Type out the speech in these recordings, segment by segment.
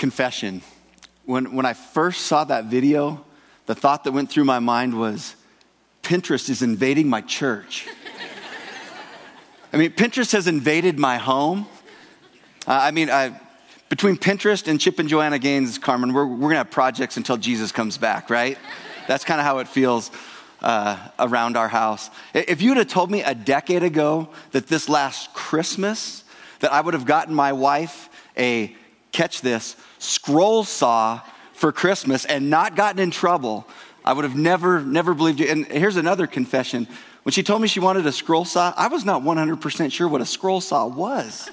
confession. When, when I first saw that video, the thought that went through my mind was Pinterest is invading my church. I mean, Pinterest has invaded my home. Uh, I mean, I, between Pinterest and Chip and Joanna Gaines, Carmen, we're, we're going to have projects until Jesus comes back, right? That's kind of how it feels uh, around our house. If you'd have told me a decade ago that this last Christmas, that I would have gotten my wife a, catch this, scroll saw for Christmas and not gotten in trouble, I would have never, never believed you. And here's another confession. When she told me she wanted a scroll saw, I was not 100% sure what a scroll saw was.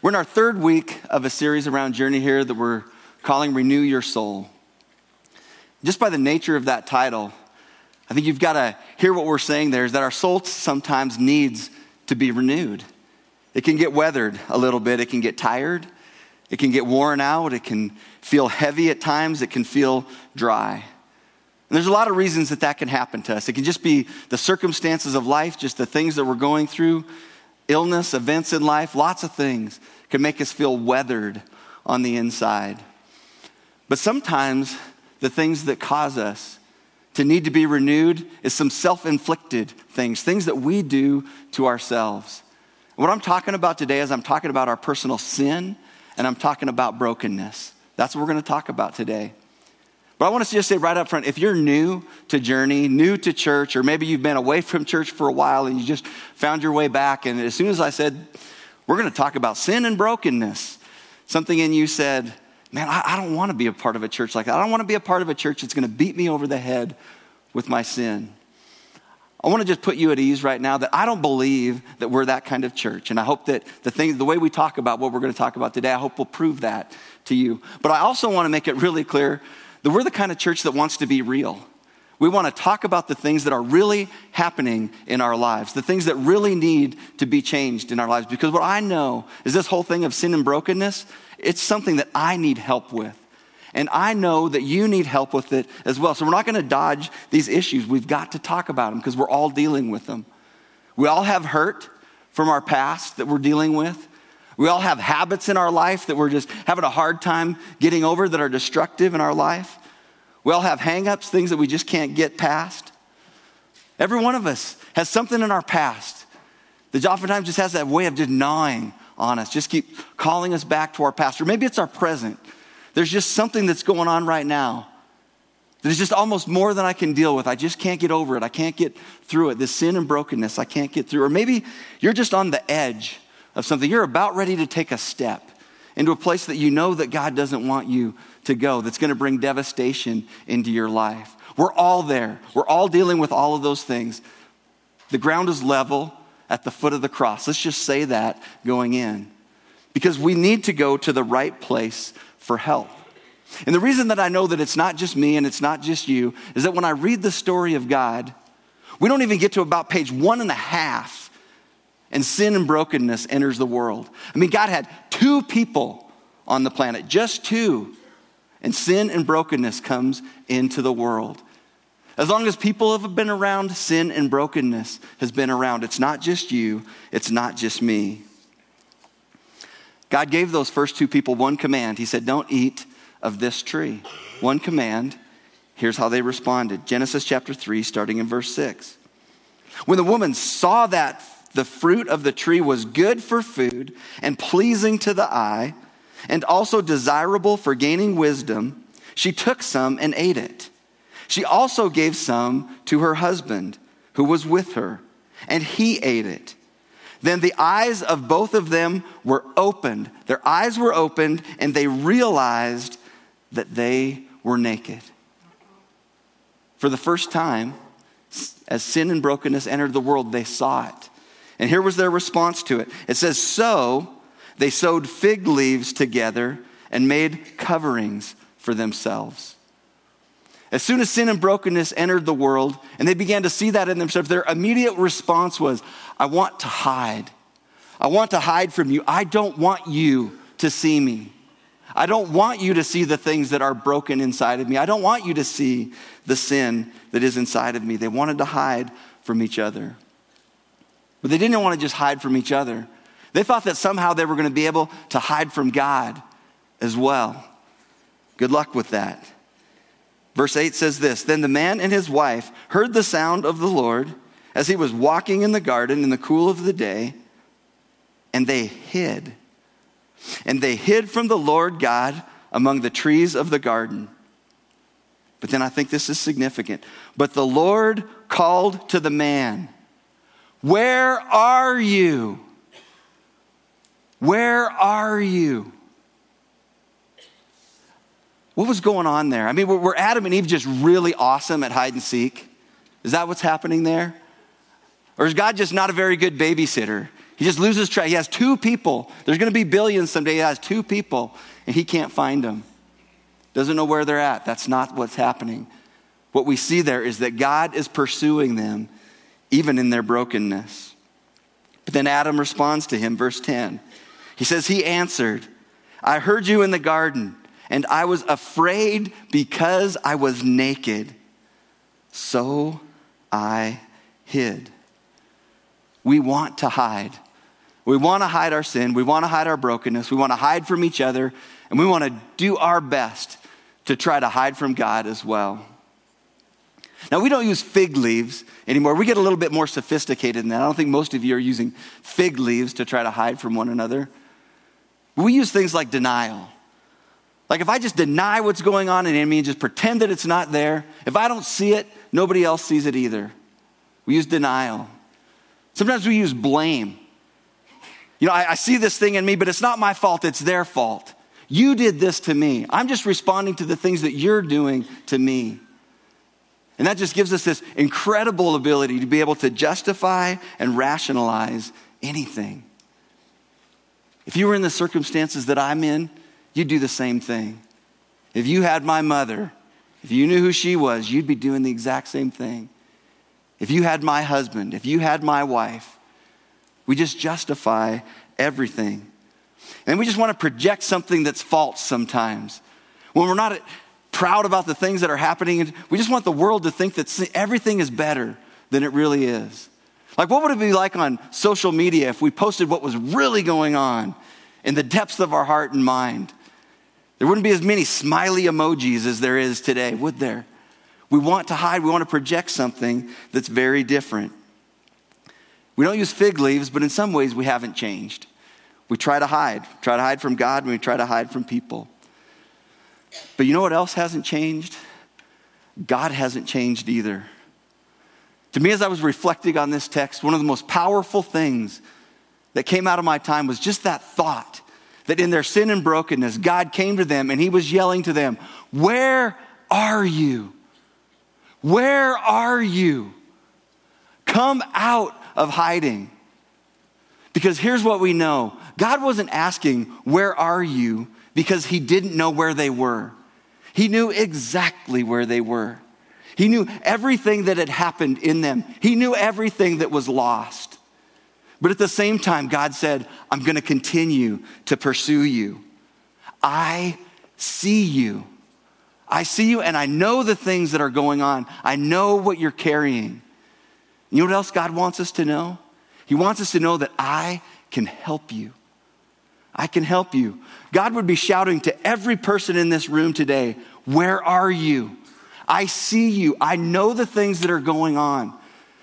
we're in our third week of a series around Journey here that we're calling Renew Your Soul. Just by the nature of that title, I think you've got to hear what we're saying there is that our soul sometimes needs to be renewed. It can get weathered a little bit, it can get tired, it can get worn out, it can feel heavy at times, it can feel dry. And there's a lot of reasons that that can happen to us. It can just be the circumstances of life, just the things that we're going through, illness, events in life, lots of things can make us feel weathered on the inside. But sometimes the things that cause us to need to be renewed is some self inflicted things, things that we do to ourselves. What I'm talking about today is I'm talking about our personal sin and I'm talking about brokenness. That's what we're going to talk about today. But I want to just say right up front if you're new to Journey, new to church, or maybe you've been away from church for a while and you just found your way back, and as soon as I said, we're going to talk about sin and brokenness, something in you said, man, I, I don't want to be a part of a church like that. I don't want to be a part of a church that's going to beat me over the head with my sin. I want to just put you at ease right now that I don't believe that we're that kind of church. And I hope that the things, the way we talk about what we're going to talk about today, I hope will prove that to you. But I also want to make it really clear that we're the kind of church that wants to be real. We want to talk about the things that are really happening in our lives, the things that really need to be changed in our lives. Because what I know is this whole thing of sin and brokenness, it's something that I need help with. And I know that you need help with it as well. So we're not going to dodge these issues. We've got to talk about them because we're all dealing with them. We all have hurt from our past that we're dealing with. We all have habits in our life that we're just having a hard time getting over that are destructive in our life. We all have hangups, things that we just can't get past. Every one of us has something in our past that oftentimes just has that way of just gnawing on us, just keep calling us back to our past. Or maybe it's our present. There's just something that's going on right now that is just almost more than I can deal with. I just can't get over it. I can't get through it. This sin and brokenness, I can't get through. Or maybe you're just on the edge of something. You're about ready to take a step into a place that you know that God doesn't want you to go, that's going to bring devastation into your life. We're all there. We're all dealing with all of those things. The ground is level at the foot of the cross. Let's just say that going in. Because we need to go to the right place for help. And the reason that I know that it's not just me and it's not just you is that when I read the story of God, we don't even get to about page one and a half, and sin and brokenness enters the world. I mean, God had two people on the planet, just two, and sin and brokenness comes into the world. As long as people have been around, sin and brokenness has been around. It's not just you, it's not just me. God gave those first two people one command. He said, Don't eat of this tree. One command. Here's how they responded Genesis chapter 3, starting in verse 6. When the woman saw that the fruit of the tree was good for food and pleasing to the eye, and also desirable for gaining wisdom, she took some and ate it. She also gave some to her husband who was with her, and he ate it. Then the eyes of both of them were opened. Their eyes were opened, and they realized that they were naked. For the first time, as sin and brokenness entered the world, they saw it. And here was their response to it it says, So they sewed fig leaves together and made coverings for themselves. As soon as sin and brokenness entered the world and they began to see that in themselves, their immediate response was, I want to hide. I want to hide from you. I don't want you to see me. I don't want you to see the things that are broken inside of me. I don't want you to see the sin that is inside of me. They wanted to hide from each other. But they didn't want to just hide from each other. They thought that somehow they were going to be able to hide from God as well. Good luck with that. Verse 8 says this Then the man and his wife heard the sound of the Lord as he was walking in the garden in the cool of the day, and they hid. And they hid from the Lord God among the trees of the garden. But then I think this is significant. But the Lord called to the man, Where are you? Where are you? What was going on there? I mean, were Adam and Eve just really awesome at hide and seek? Is that what's happening there? Or is God just not a very good babysitter? He just loses track. He has two people. There's going to be billions someday. He has two people, and he can't find them. Doesn't know where they're at. That's not what's happening. What we see there is that God is pursuing them, even in their brokenness. But then Adam responds to him, verse 10. He says, He answered, I heard you in the garden and I was afraid because I was naked. So I hid. We want to hide. We want to hide our sin. We want to hide our brokenness. We want to hide from each other. And we want to do our best to try to hide from God as well. Now, we don't use fig leaves anymore. We get a little bit more sophisticated than that. I don't think most of you are using fig leaves to try to hide from one another. We use things like denial. Like if I just deny what's going on in me and just pretend that it's not there, if I don't see it, nobody else sees it either. We use denial. Sometimes we use blame. You know, I, I, see this thing in me, but it's not my fault, it's their fault. You did this to me. I'm just responding to the things that you're doing to me. And that just gives us this incredible ability to be able to justify and rationalize anything. If you were in the circumstances that I'm in, you'd do the same thing. If you had my mother, if you knew who she was, you'd be doing the exact same thing. If you had my husband, if you had my wife, we just justify everything. And we just want to project something that's false sometimes. When we're not proud about the things that are happening, we just want the world to think that everything is better than it really is. Like, what would it be like on social media if we posted what was really going on in the depths of our heart and mind? There wouldn't be as many smiley emojis as there is today, would there? We want to hide, we want to project something that's very different. We don't use fig leaves, but in some ways we haven't changed. We try to hide, try to hide from God, and we try to hide from people. But you know what else hasn't changed? God hasn't changed either. To me, as I was reflecting on this text, one of the most powerful things that came out of my time was just that thought that in their sin and brokenness, God came to them and He was yelling to them, Where are you? Where are you? Come out of hiding. Because here's what we know God wasn't asking, Where are you? because He didn't know where they were. He knew exactly where they were. He knew everything that had happened in them, He knew everything that was lost. But at the same time, God said, I'm going to continue to pursue you. I see you. I see you and I know the things that are going on. I know what you're carrying. You know what else God wants us to know? He wants us to know that I can help you. I can help you. God would be shouting to every person in this room today, Where are you? I see you. I know the things that are going on.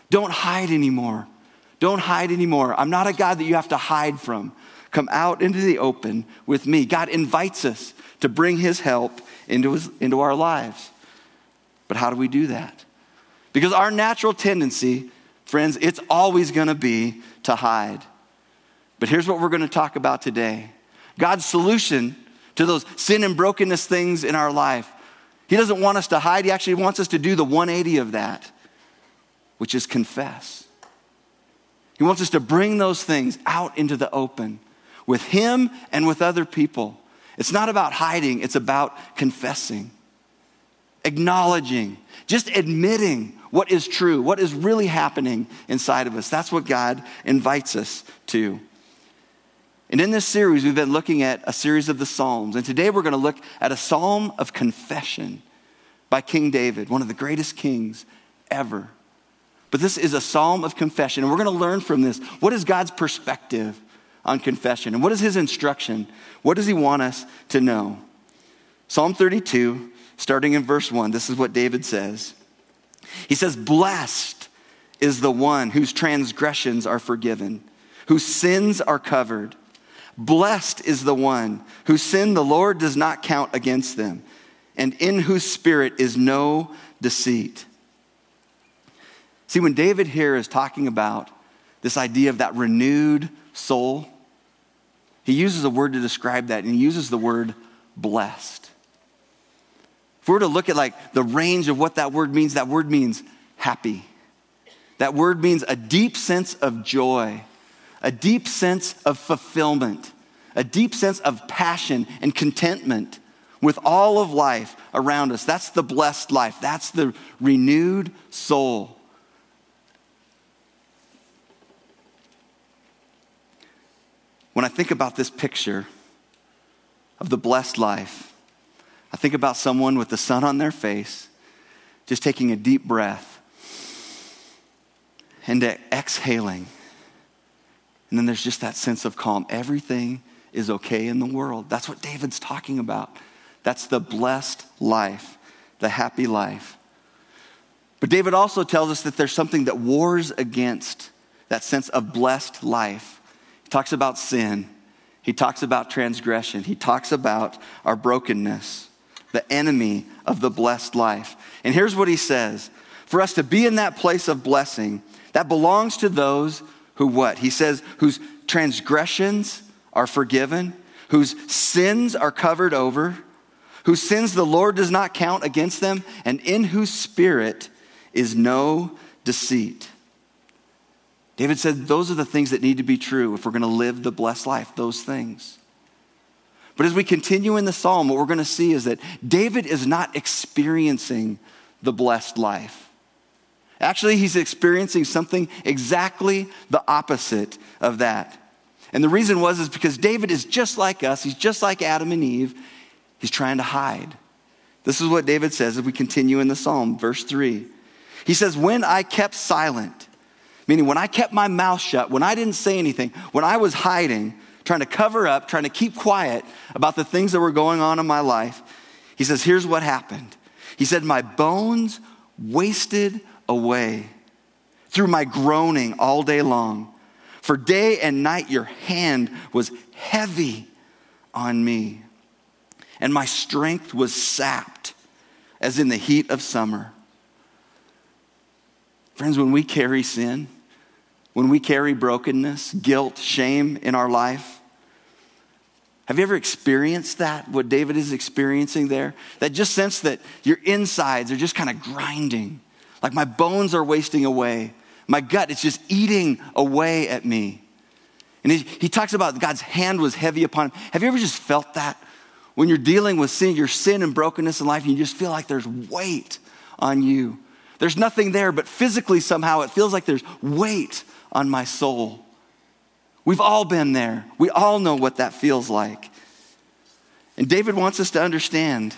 Don't hide anymore. Don't hide anymore. I'm not a God that you have to hide from. Come out into the open with me. God invites us to bring his help into, his, into our lives. But how do we do that? Because our natural tendency, friends, it's always going to be to hide. But here's what we're going to talk about today God's solution to those sin and brokenness things in our life. He doesn't want us to hide, He actually wants us to do the 180 of that, which is confess. He wants us to bring those things out into the open with Him and with other people. It's not about hiding, it's about confessing, acknowledging, just admitting what is true, what is really happening inside of us. That's what God invites us to. And in this series, we've been looking at a series of the Psalms. And today we're going to look at a psalm of confession by King David, one of the greatest kings ever. But this is a psalm of confession. And we're going to learn from this what is God's perspective on confession. And what is his instruction? What does he want us to know? Psalm 32, starting in verse 1, this is what David says. He says, Blessed is the one whose transgressions are forgiven, whose sins are covered. Blessed is the one whose sin the Lord does not count against them, and in whose spirit is no deceit. See, when David here is talking about this idea of that renewed soul, he uses a word to describe that, and he uses the word blessed. If we were to look at like the range of what that word means, that word means happy. That word means a deep sense of joy, a deep sense of fulfillment, a deep sense of passion and contentment with all of life around us. That's the blessed life. That's the renewed soul. When I think about this picture of the blessed life, I think about someone with the sun on their face, just taking a deep breath and exhaling. And then there's just that sense of calm. Everything is okay in the world. That's what David's talking about. That's the blessed life, the happy life. But David also tells us that there's something that wars against that sense of blessed life. He talks about sin. He talks about transgression. He talks about our brokenness, the enemy of the blessed life. And here's what he says For us to be in that place of blessing, that belongs to those who what? He says, whose transgressions are forgiven, whose sins are covered over, whose sins the Lord does not count against them, and in whose spirit is no deceit. David said those are the things that need to be true if we're going to live the blessed life, those things. But as we continue in the psalm, what we're going to see is that David is not experiencing the blessed life. Actually, he's experiencing something exactly the opposite of that. And the reason was is because David is just like us, he's just like Adam and Eve. He's trying to hide. This is what David says as we continue in the psalm, verse 3. He says, When I kept silent, Meaning, when I kept my mouth shut, when I didn't say anything, when I was hiding, trying to cover up, trying to keep quiet about the things that were going on in my life, he says, Here's what happened. He said, My bones wasted away through my groaning all day long. For day and night your hand was heavy on me, and my strength was sapped as in the heat of summer. Friends, when we carry sin, when we carry brokenness, guilt, shame in our life? Have you ever experienced that, what David is experiencing there? That just sense that your insides are just kind of grinding, like my bones are wasting away. My gut is just eating away at me. And he, he talks about God's hand was heavy upon him. Have you ever just felt that? When you're dealing with sin, your sin and brokenness in life, and you just feel like there's weight on you. There's nothing there, but physically somehow it feels like there's weight on my soul. We've all been there. We all know what that feels like. And David wants us to understand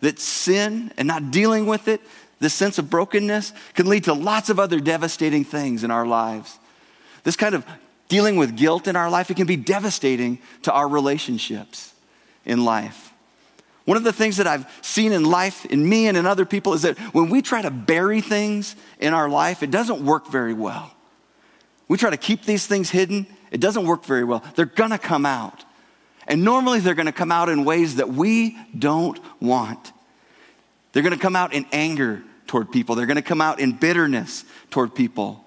that sin and not dealing with it, this sense of brokenness, can lead to lots of other devastating things in our lives. This kind of dealing with guilt in our life, it can be devastating to our relationships in life. One of the things that I've seen in life, in me and in other people, is that when we try to bury things in our life, it doesn't work very well. We try to keep these things hidden, it doesn't work very well. They're gonna come out. And normally they're gonna come out in ways that we don't want. They're gonna come out in anger toward people, they're gonna come out in bitterness toward people.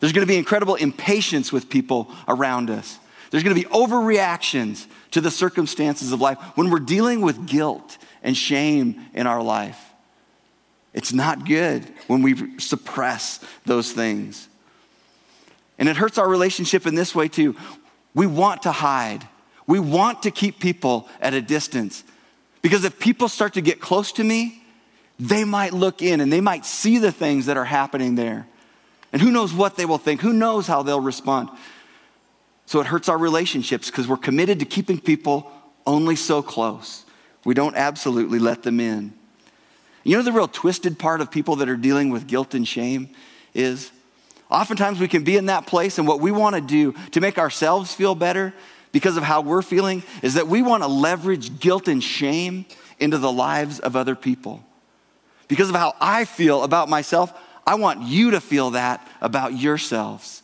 There's gonna be incredible impatience with people around us. There's gonna be overreactions to the circumstances of life when we're dealing with guilt and shame in our life. It's not good when we suppress those things. And it hurts our relationship in this way too. We want to hide, we want to keep people at a distance. Because if people start to get close to me, they might look in and they might see the things that are happening there. And who knows what they will think? Who knows how they'll respond? So it hurts our relationships because we're committed to keeping people only so close. We don't absolutely let them in. You know, the real twisted part of people that are dealing with guilt and shame is Oftentimes we can be in that place, and what we want to do to make ourselves feel better because of how we're feeling is that we want to leverage guilt and shame into the lives of other people. Because of how I feel about myself, I want you to feel that about yourselves.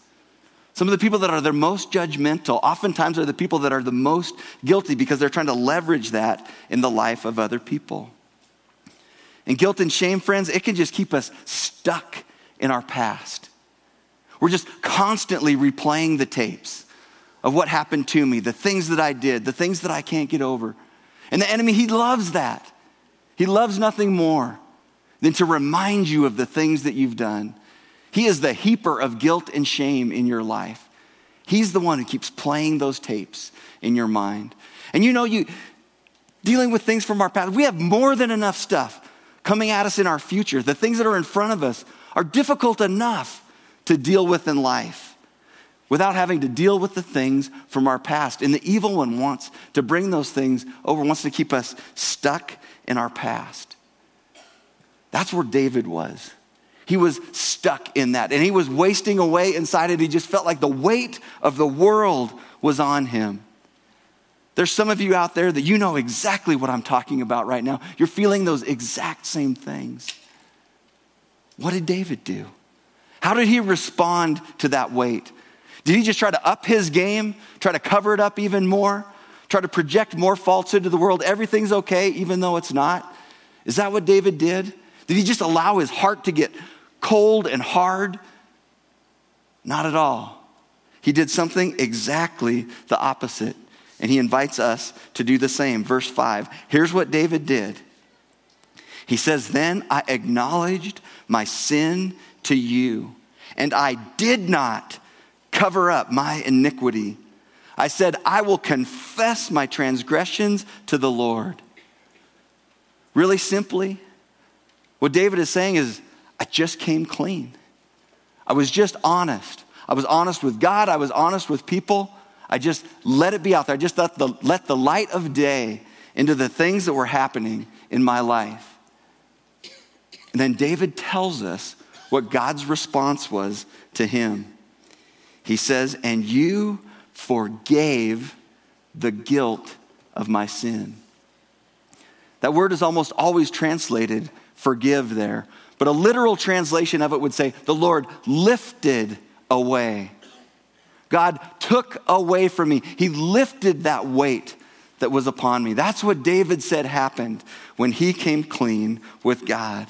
Some of the people that are the most judgmental oftentimes are the people that are the most guilty because they're trying to leverage that in the life of other people. And guilt and shame, friends, it can just keep us stuck in our past. We're just constantly replaying the tapes of what happened to me, the things that I did, the things that I can't get over. And the enemy, he loves that. He loves nothing more than to remind you of the things that you've done. He is the heaper of guilt and shame in your life. He's the one who keeps playing those tapes in your mind. And you know, you dealing with things from our past, we have more than enough stuff coming at us in our future. The things that are in front of us are difficult enough to deal with in life without having to deal with the things from our past. And the evil one wants to bring those things over, wants to keep us stuck in our past. That's where David was. He was stuck in that, and he was wasting away inside it. He just felt like the weight of the world was on him. There's some of you out there that you know exactly what I'm talking about right now. You're feeling those exact same things. What did David do? How did he respond to that weight? Did he just try to up his game, try to cover it up even more, try to project more falsehood to the world? Everything's okay, even though it's not? Is that what David did? Did he just allow his heart to get cold and hard? Not at all. He did something exactly the opposite, and he invites us to do the same. Verse 5. Here's what David did. He says, Then I acknowledged my sin to you, and I did not cover up my iniquity. I said, I will confess my transgressions to the Lord. Really simply, what David is saying is, I just came clean. I was just honest. I was honest with God, I was honest with people. I just let it be out there. I just let the, let the light of day into the things that were happening in my life. And then David tells us what God's response was to him. He says, And you forgave the guilt of my sin. That word is almost always translated forgive there. But a literal translation of it would say, The Lord lifted away. God took away from me. He lifted that weight that was upon me. That's what David said happened when he came clean with God.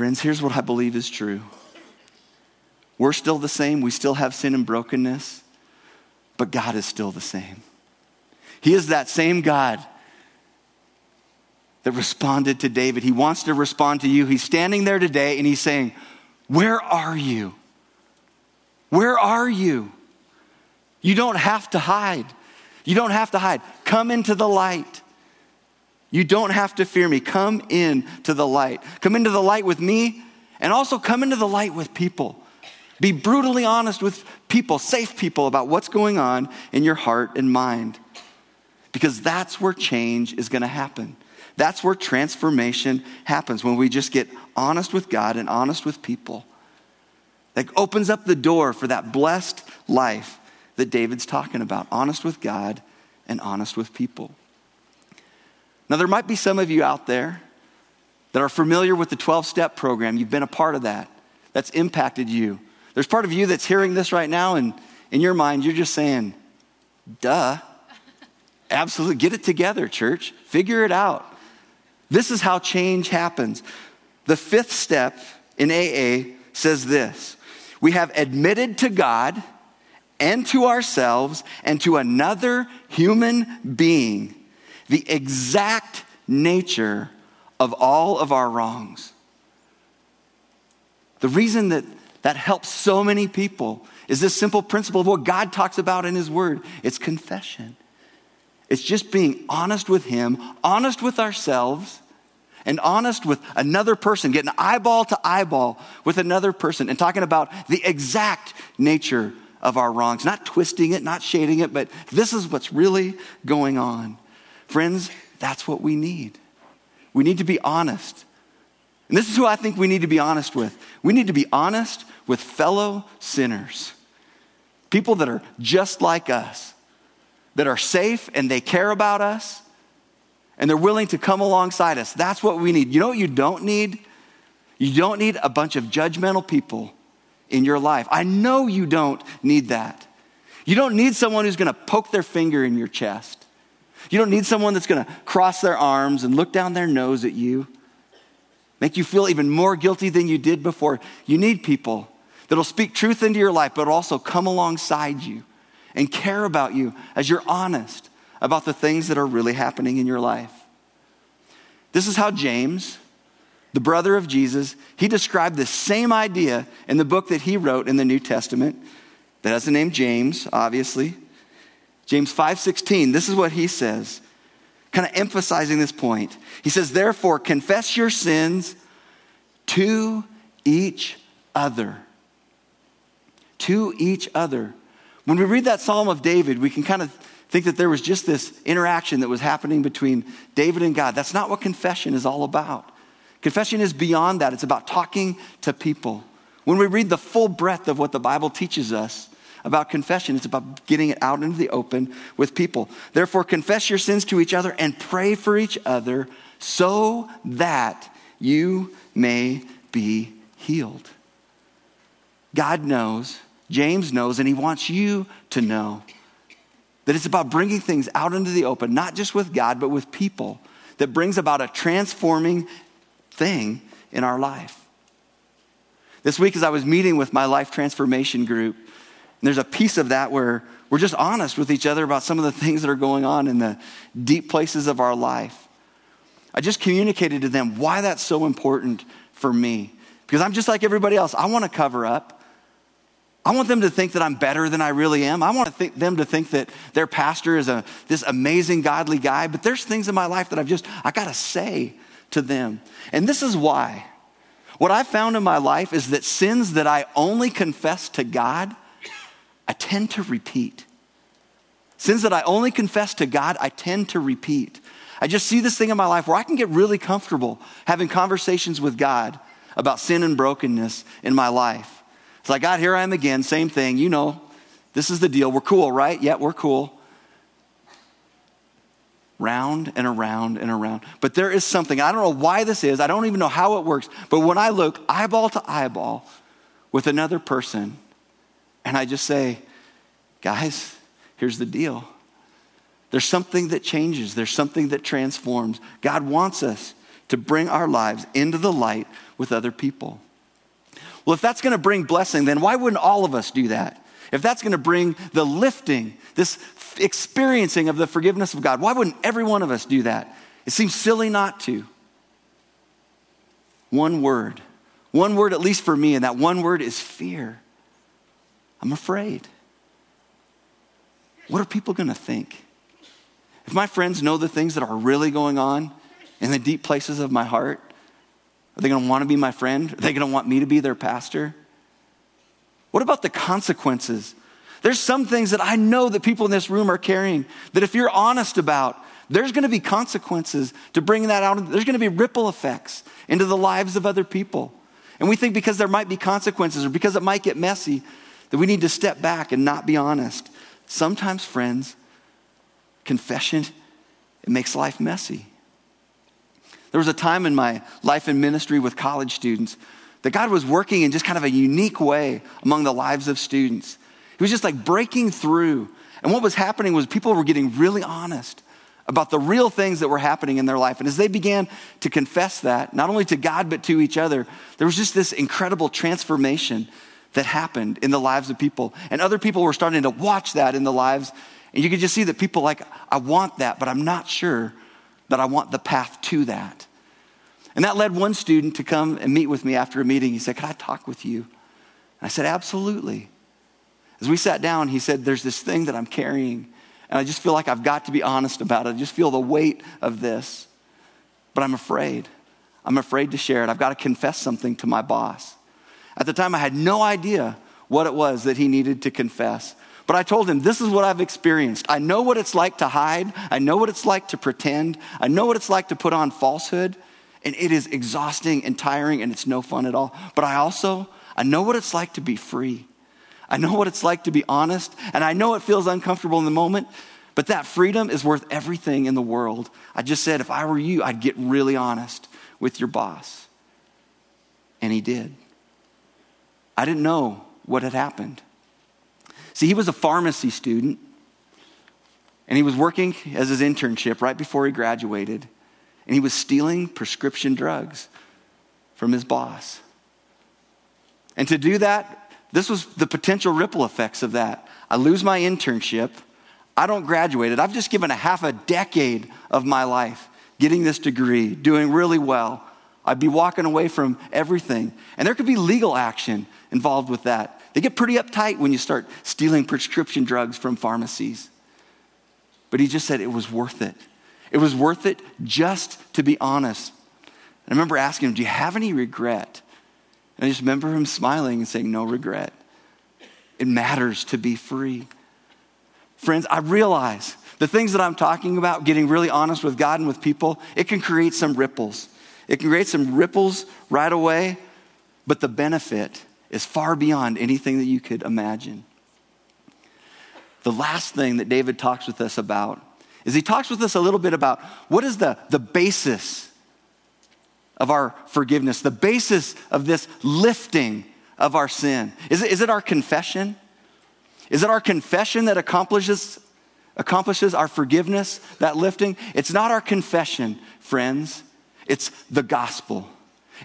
Friends, here's what I believe is true. We're still the same. We still have sin and brokenness, but God is still the same. He is that same God that responded to David. He wants to respond to you. He's standing there today and he's saying, Where are you? Where are you? You don't have to hide. You don't have to hide. Come into the light. You don't have to fear me. Come in to the light. Come into the light with me and also come into the light with people. Be brutally honest with people, safe people about what's going on in your heart and mind. Because that's where change is going to happen. That's where transformation happens when we just get honest with God and honest with people. That opens up the door for that blessed life that David's talking about honest with God and honest with people. Now, there might be some of you out there that are familiar with the 12 step program. You've been a part of that, that's impacted you. There's part of you that's hearing this right now, and in your mind, you're just saying, duh. Absolutely. Get it together, church. Figure it out. This is how change happens. The fifth step in AA says this We have admitted to God and to ourselves and to another human being the exact nature of all of our wrongs. The reason that that helps so many people is this simple principle of what God talks about in His Word it's confession. It's just being honest with Him, honest with ourselves, and honest with another person, getting eyeball to eyeball with another person, and talking about the exact nature of our wrongs, not twisting it, not shading it, but this is what's really going on. Friends, that's what we need. We need to be honest. And this is who I think we need to be honest with. We need to be honest with fellow sinners, people that are just like us, that are safe and they care about us and they're willing to come alongside us. That's what we need. You know what you don't need? You don't need a bunch of judgmental people in your life. I know you don't need that. You don't need someone who's going to poke their finger in your chest. You don't need someone that's going to cross their arms and look down their nose at you, make you feel even more guilty than you did before. You need people that'll speak truth into your life, but also come alongside you and care about you as you're honest about the things that are really happening in your life. This is how James, the brother of Jesus, he described the same idea in the book that he wrote in the New Testament that has the name James, obviously. James 5:16, this is what he says, kind of emphasizing this point. He says, "Therefore confess your sins to each other." To each other. When we read that Psalm of David, we can kind of think that there was just this interaction that was happening between David and God. That's not what confession is all about. Confession is beyond that, it's about talking to people. When we read the full breadth of what the Bible teaches us about confession, it's about getting it out into the open with people. Therefore, confess your sins to each other and pray for each other so that you may be healed. God knows, James knows, and he wants you to know that it's about bringing things out into the open, not just with God, but with people, that brings about a transforming thing in our life. This week, as I was meeting with my life transformation group, there's a piece of that where we're just honest with each other about some of the things that are going on in the deep places of our life. I just communicated to them why that's so important for me. Because I'm just like everybody else. I want to cover up. I want them to think that I'm better than I really am. I want to them to think that their pastor is a, this amazing, godly guy. But there's things in my life that I've just, I got to say to them. And this is why. What I've found in my life is that sins that I only confess to God, I tend to repeat. Sins that I only confess to God, I tend to repeat. I just see this thing in my life where I can get really comfortable having conversations with God about sin and brokenness in my life. It's like, God, here I am again, same thing. You know, this is the deal. We're cool, right? Yeah, we're cool. Round and around and around. But there is something, I don't know why this is, I don't even know how it works, but when I look eyeball to eyeball with another person, and I just say, guys, here's the deal. There's something that changes, there's something that transforms. God wants us to bring our lives into the light with other people. Well, if that's going to bring blessing, then why wouldn't all of us do that? If that's going to bring the lifting, this experiencing of the forgiveness of God, why wouldn't every one of us do that? It seems silly not to. One word. One word, at least for me, and that one word is fear. I'm afraid. What are people going to think? If my friends know the things that are really going on in the deep places of my heart, are they going to want to be my friend? Are they going to want me to be their pastor? What about the consequences? There's some things that I know that people in this room are carrying that if you're honest about, there's going to be consequences to bringing that out. There's going to be ripple effects into the lives of other people. And we think because there might be consequences or because it might get messy, that we need to step back and not be honest. Sometimes, friends, confession, it makes life messy. There was a time in my life and ministry with college students that God was working in just kind of a unique way among the lives of students. He was just like breaking through. And what was happening was people were getting really honest about the real things that were happening in their life. And as they began to confess that, not only to God, but to each other, there was just this incredible transformation that happened in the lives of people. And other people were starting to watch that in the lives. And you could just see that people like, I want that, but I'm not sure that I want the path to that. And that led one student to come and meet with me after a meeting. He said, Can I talk with you? And I said, Absolutely. As we sat down, he said, There's this thing that I'm carrying, and I just feel like I've got to be honest about it. I just feel the weight of this, but I'm afraid. I'm afraid to share it. I've got to confess something to my boss. At the time, I had no idea what it was that he needed to confess. But I told him, This is what I've experienced. I know what it's like to hide. I know what it's like to pretend. I know what it's like to put on falsehood. And it is exhausting and tiring and it's no fun at all. But I also, I know what it's like to be free. I know what it's like to be honest. And I know it feels uncomfortable in the moment, but that freedom is worth everything in the world. I just said, if I were you, I'd get really honest with your boss. And he did. I didn't know what had happened. See, he was a pharmacy student, and he was working as his internship right before he graduated, and he was stealing prescription drugs from his boss. And to do that, this was the potential ripple effects of that. I lose my internship. I don't graduate it. I've just given a half a decade of my life getting this degree, doing really well. I'd be walking away from everything. And there could be legal action involved with that. They get pretty uptight when you start stealing prescription drugs from pharmacies. But he just said it was worth it. It was worth it just to be honest. I remember asking him, Do you have any regret? And I just remember him smiling and saying, No regret. It matters to be free. Friends, I realize the things that I'm talking about, getting really honest with God and with people, it can create some ripples. It can create some ripples right away, but the benefit is far beyond anything that you could imagine. The last thing that David talks with us about is he talks with us a little bit about what is the, the basis of our forgiveness, the basis of this lifting of our sin. Is it, is it our confession? Is it our confession that accomplishes, accomplishes our forgiveness, that lifting? It's not our confession, friends. It's the gospel.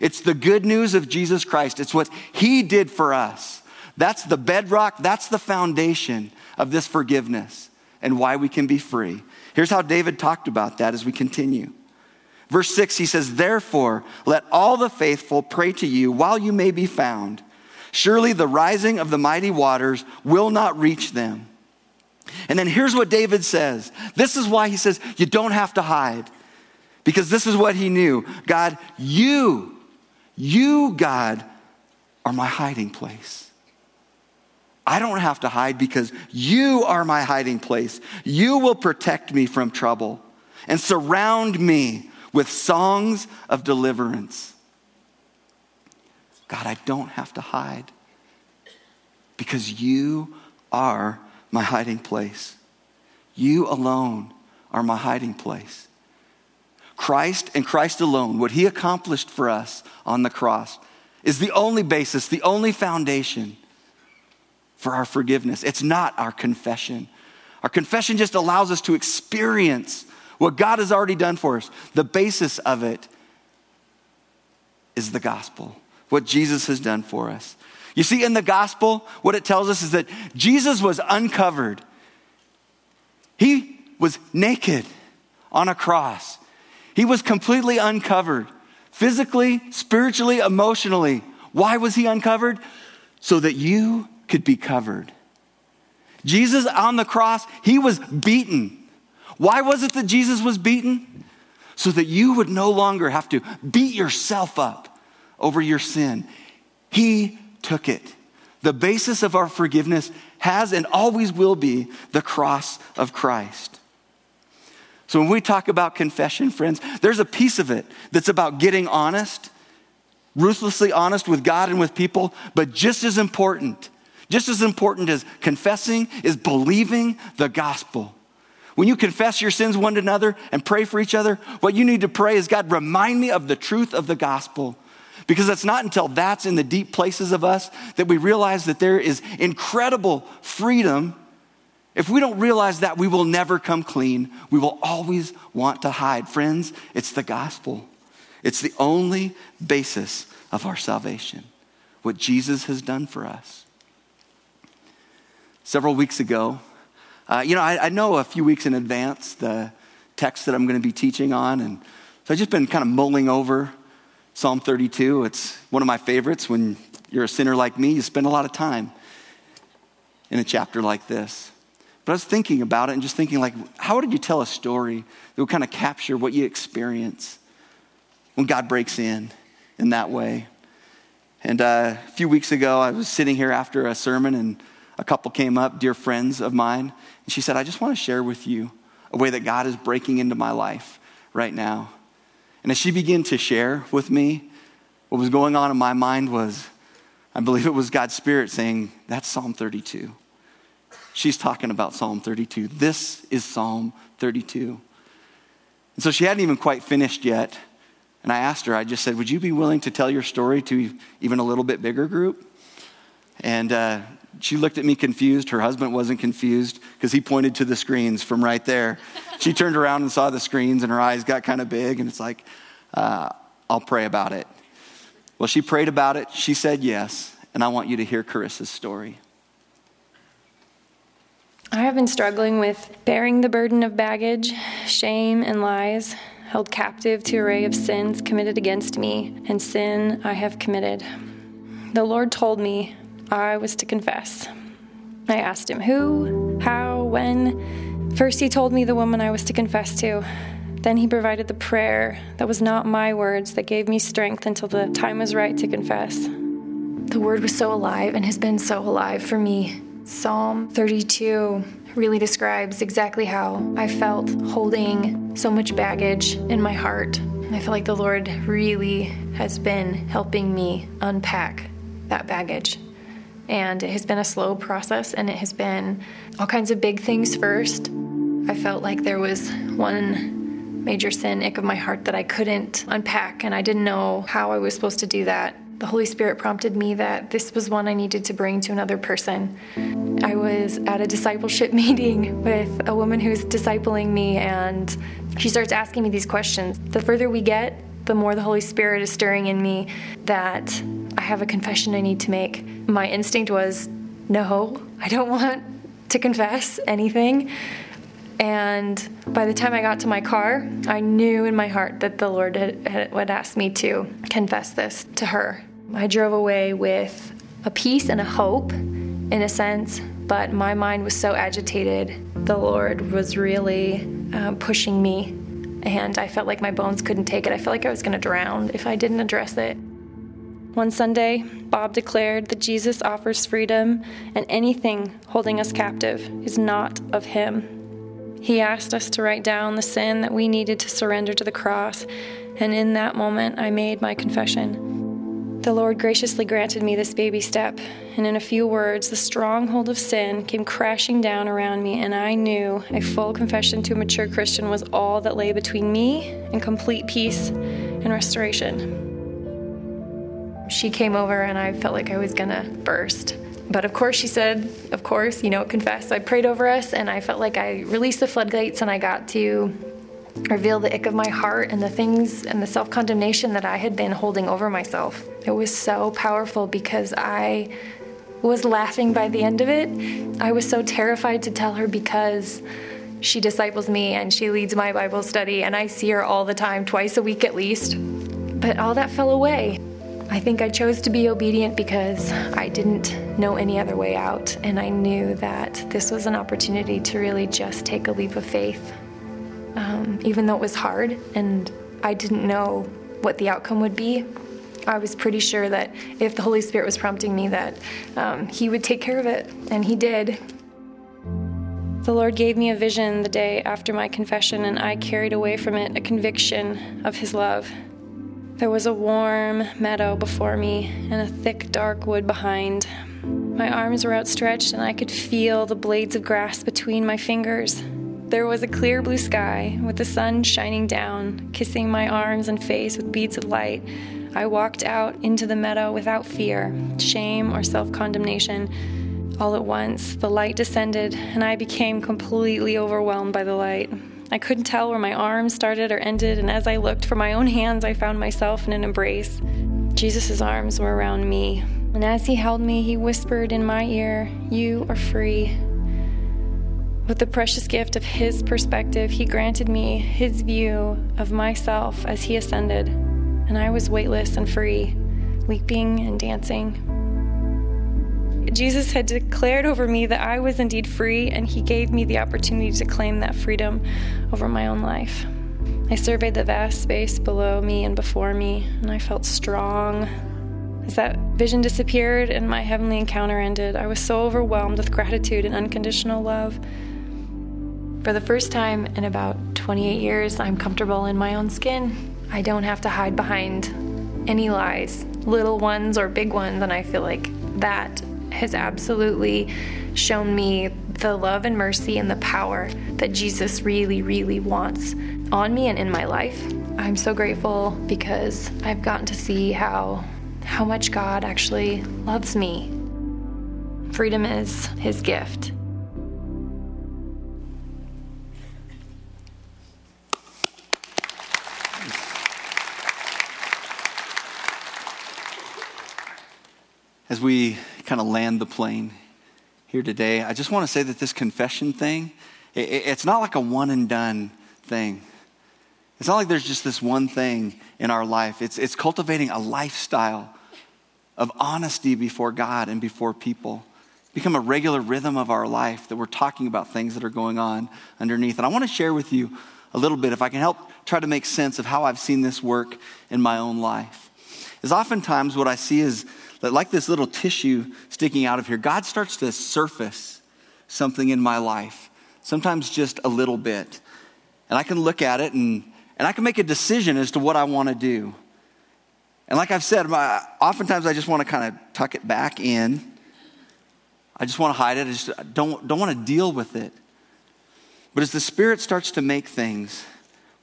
It's the good news of Jesus Christ. It's what he did for us. That's the bedrock, that's the foundation of this forgiveness and why we can be free. Here's how David talked about that as we continue. Verse 6, he says, Therefore, let all the faithful pray to you while you may be found. Surely the rising of the mighty waters will not reach them. And then here's what David says. This is why he says, You don't have to hide. Because this is what he knew God, you, you, God, are my hiding place. I don't have to hide because you are my hiding place. You will protect me from trouble and surround me with songs of deliverance. God, I don't have to hide because you are my hiding place. You alone are my hiding place. Christ and Christ alone, what he accomplished for us on the cross, is the only basis, the only foundation for our forgiveness. It's not our confession. Our confession just allows us to experience what God has already done for us. The basis of it is the gospel, what Jesus has done for us. You see, in the gospel, what it tells us is that Jesus was uncovered. He was naked on a cross. He was completely uncovered, physically, spiritually, emotionally. Why was he uncovered? So that you could be covered. Jesus on the cross, he was beaten. Why was it that Jesus was beaten? So that you would no longer have to beat yourself up over your sin. He took it. The basis of our forgiveness has and always will be the cross of Christ. So when we talk about confession, friends, there's a piece of it that's about getting honest, ruthlessly honest with God and with people, but just as important, just as important as confessing is believing the gospel. When you confess your sins one to another and pray for each other, what you need to pray is God, remind me of the truth of the gospel. Because it's not until that's in the deep places of us that we realize that there is incredible freedom. If we don't realize that, we will never come clean. We will always want to hide. Friends, it's the gospel, it's the only basis of our salvation, what Jesus has done for us. Several weeks ago, uh, you know, I, I know a few weeks in advance the text that I'm going to be teaching on, and so I've just been kind of mulling over Psalm 32, it's one of my favorites. When you're a sinner like me, you spend a lot of time in a chapter like this. But I was thinking about it and just thinking, like, how did you tell a story that would kind of capture what you experience when God breaks in in that way? And uh, a few weeks ago, I was sitting here after a sermon, and a couple came up, dear friends of mine, and she said, I just want to share with you a way that God is breaking into my life right now. And as she began to share with me, what was going on in my mind was, I believe it was God's Spirit saying, That's Psalm 32. She's talking about Psalm 32. This is Psalm 32. And so she hadn't even quite finished yet. And I asked her, I just said, Would you be willing to tell your story to even a little bit bigger group? And uh, she looked at me confused. Her husband wasn't confused because he pointed to the screens from right there. she turned around and saw the screens, and her eyes got kind of big. And it's like, uh, I'll pray about it. Well, she prayed about it. She said yes. And I want you to hear Carissa's story. I have been struggling with bearing the burden of baggage, shame, and lies, held captive to array of sins committed against me, and sin I have committed. The Lord told me I was to confess. I asked him who, how, when. First, he told me the woman I was to confess to. Then he provided the prayer that was not my words that gave me strength until the time was right to confess. The word was so alive and has been so alive for me. Psalm 32 really describes exactly how I felt holding so much baggage in my heart. I feel like the Lord really has been helping me unpack that baggage. And it has been a slow process and it has been all kinds of big things first. I felt like there was one major sin, ick of my heart, that I couldn't unpack, and I didn't know how I was supposed to do that. The Holy Spirit prompted me that this was one I needed to bring to another person. I was at a discipleship meeting with a woman who's discipling me, and she starts asking me these questions. The further we get, the more the Holy Spirit is stirring in me that I have a confession I need to make. My instinct was, no, I don't want to confess anything. And by the time I got to my car, I knew in my heart that the Lord had, had, me to confess this to her. I drove away with a peace and a hope, in a sense, but my mind was so agitated. The Lord was really um, pushing me, and I felt like my bones couldn't take it. I felt like I was going to drown if I didn't address it. One Sunday, Bob declared that Jesus offers freedom, and anything holding us captive is not of Him. He asked us to write down the sin that we needed to surrender to the cross, and in that moment, I made my confession. The Lord graciously granted me this baby step, and in a few words, the stronghold of sin came crashing down around me, and I knew a full confession to a mature Christian was all that lay between me and complete peace and restoration. She came over and I felt like I was gonna burst. But of course, she said, of course, you know, confess. I prayed over us and I felt like I released the floodgates and I got to reveal the ick of my heart and the things and the self condemnation that I had been holding over myself. It was so powerful because I was laughing by the end of it. I was so terrified to tell her because she disciples me and she leads my Bible study, and I see her all the time, twice a week at least. But all that fell away. I think I chose to be obedient because I didn't know any other way out, and I knew that this was an opportunity to really just take a leap of faith. Um, even though it was hard and I didn't know what the outcome would be, I was pretty sure that if the Holy Spirit was prompting me, that um, He would take care of it, and He did. The Lord gave me a vision the day after my confession, and I carried away from it a conviction of His love there was a warm meadow before me and a thick, dark wood behind. My arms were outstretched and I could feel the blades of grass between my fingers. There was a clear blue sky with the sun shining down, kissing my arms and face with beads of light. I walked out into the meadow without fear, shame, or self condemnation. All at once, the light descended, and I became completely overwhelmed by the light. I couldn't tell where my arms started or ended, and as I looked for my own hands, I found myself in an embrace. Jesus' arms were around me, and as he held me, he whispered in my ear, You are free. With the precious gift of his perspective, he granted me his view of myself as he ascended, and I was weightless and free, leaping and dancing. Jesus had declared over me that I was indeed free, and He gave me the opportunity to claim that freedom over my own life. I surveyed the vast space below me and before me, and I felt strong. As that vision disappeared and my heavenly encounter ended, I was so overwhelmed with gratitude and unconditional love. For the first time in about 28 years, I'm comfortable in my own skin. I don't have to hide behind any lies, little ones or big ones. And I feel like that has absolutely shown me the love and mercy and the power that Jesus really, really wants on me and in my life. I'm so grateful because I've gotten to see how how much God actually loves me. Freedom is his gift. As we kind of land the plane here today, I just want to say that this confession thing, it's not like a one and done thing. It's not like there's just this one thing in our life. It's, it's cultivating a lifestyle of honesty before God and before people. Become a regular rhythm of our life that we're talking about things that are going on underneath. And I want to share with you a little bit, if I can help try to make sense of how I've seen this work in my own life. Is oftentimes what I see is that, like this little tissue sticking out of here, God starts to surface something in my life, sometimes just a little bit. And I can look at it and, and I can make a decision as to what I want to do. And like I've said, my, oftentimes I just want to kind of tuck it back in. I just want to hide it. I just don't, don't want to deal with it. But as the Spirit starts to make things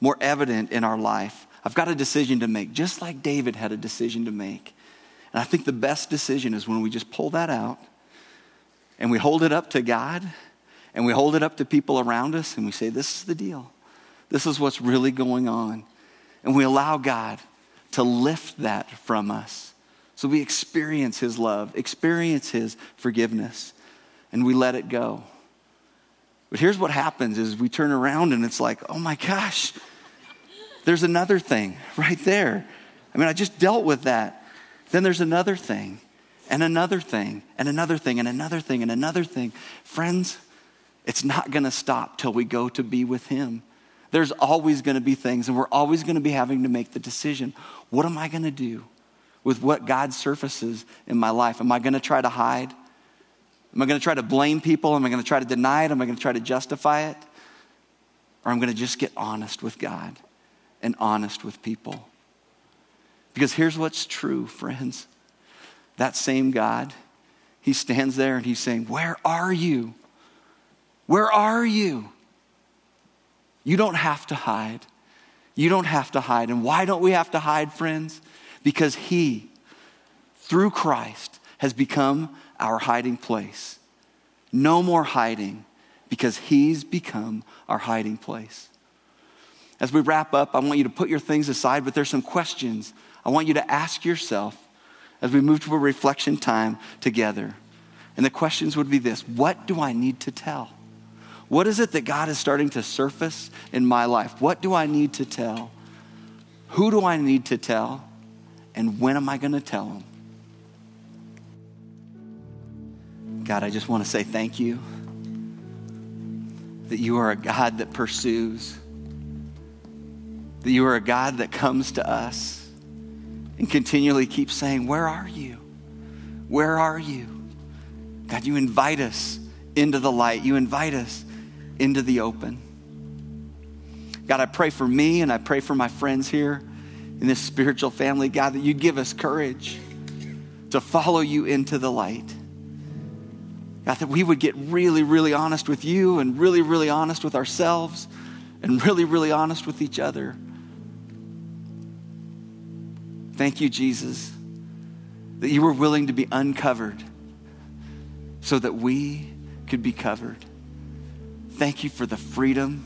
more evident in our life, I've got a decision to make, just like David had a decision to make. And I think the best decision is when we just pull that out and we hold it up to God and we hold it up to people around us and we say, This is the deal. This is what's really going on. And we allow God to lift that from us. So we experience His love, experience His forgiveness, and we let it go. But here's what happens is we turn around and it's like, oh my gosh, there's another thing right there. I mean, I just dealt with that. Then there's another thing, and another thing, and another thing, and another thing, and another thing. Friends, it's not going to stop till we go to be with Him. There's always going to be things, and we're always going to be having to make the decision what am I going to do with what God surfaces in my life? Am I going to try to hide? Am I going to try to blame people? Am I going to try to deny it? Am I going to try to justify it? Or am I'm going to just get honest with God and honest with people. Because here's what's true, friends. That same God, he stands there and he's saying, Where are you? Where are you? You don't have to hide. You don't have to hide. And why don't we have to hide, friends? Because he, through Christ, has become our hiding place. No more hiding because he's become our hiding place. As we wrap up, I want you to put your things aside, but there's some questions I want you to ask yourself as we move to a reflection time together. And the questions would be this What do I need to tell? What is it that God is starting to surface in my life? What do I need to tell? Who do I need to tell? And when am I going to tell them? God, I just want to say thank you that you are a God that pursues, that you are a God that comes to us and continually keep saying, Where are you? Where are you? God, you invite us into the light, you invite us into the open. God, I pray for me and I pray for my friends here in this spiritual family, God, that you give us courage to follow you into the light. God, that we would get really, really honest with you and really, really honest with ourselves and really, really honest with each other. Thank you, Jesus, that you were willing to be uncovered so that we could be covered. Thank you for the freedom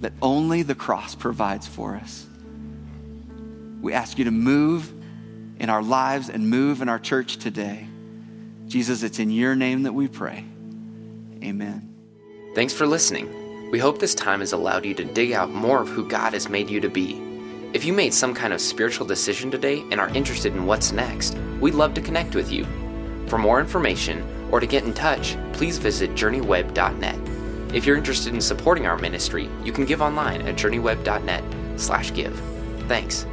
that only the cross provides for us. We ask you to move in our lives and move in our church today. Jesus, it's in your name that we pray. Amen. Thanks for listening. We hope this time has allowed you to dig out more of who God has made you to be. If you made some kind of spiritual decision today and are interested in what's next, we'd love to connect with you. For more information or to get in touch, please visit journeyweb.net. If you're interested in supporting our ministry, you can give online at journeyweb.net/give. Thanks.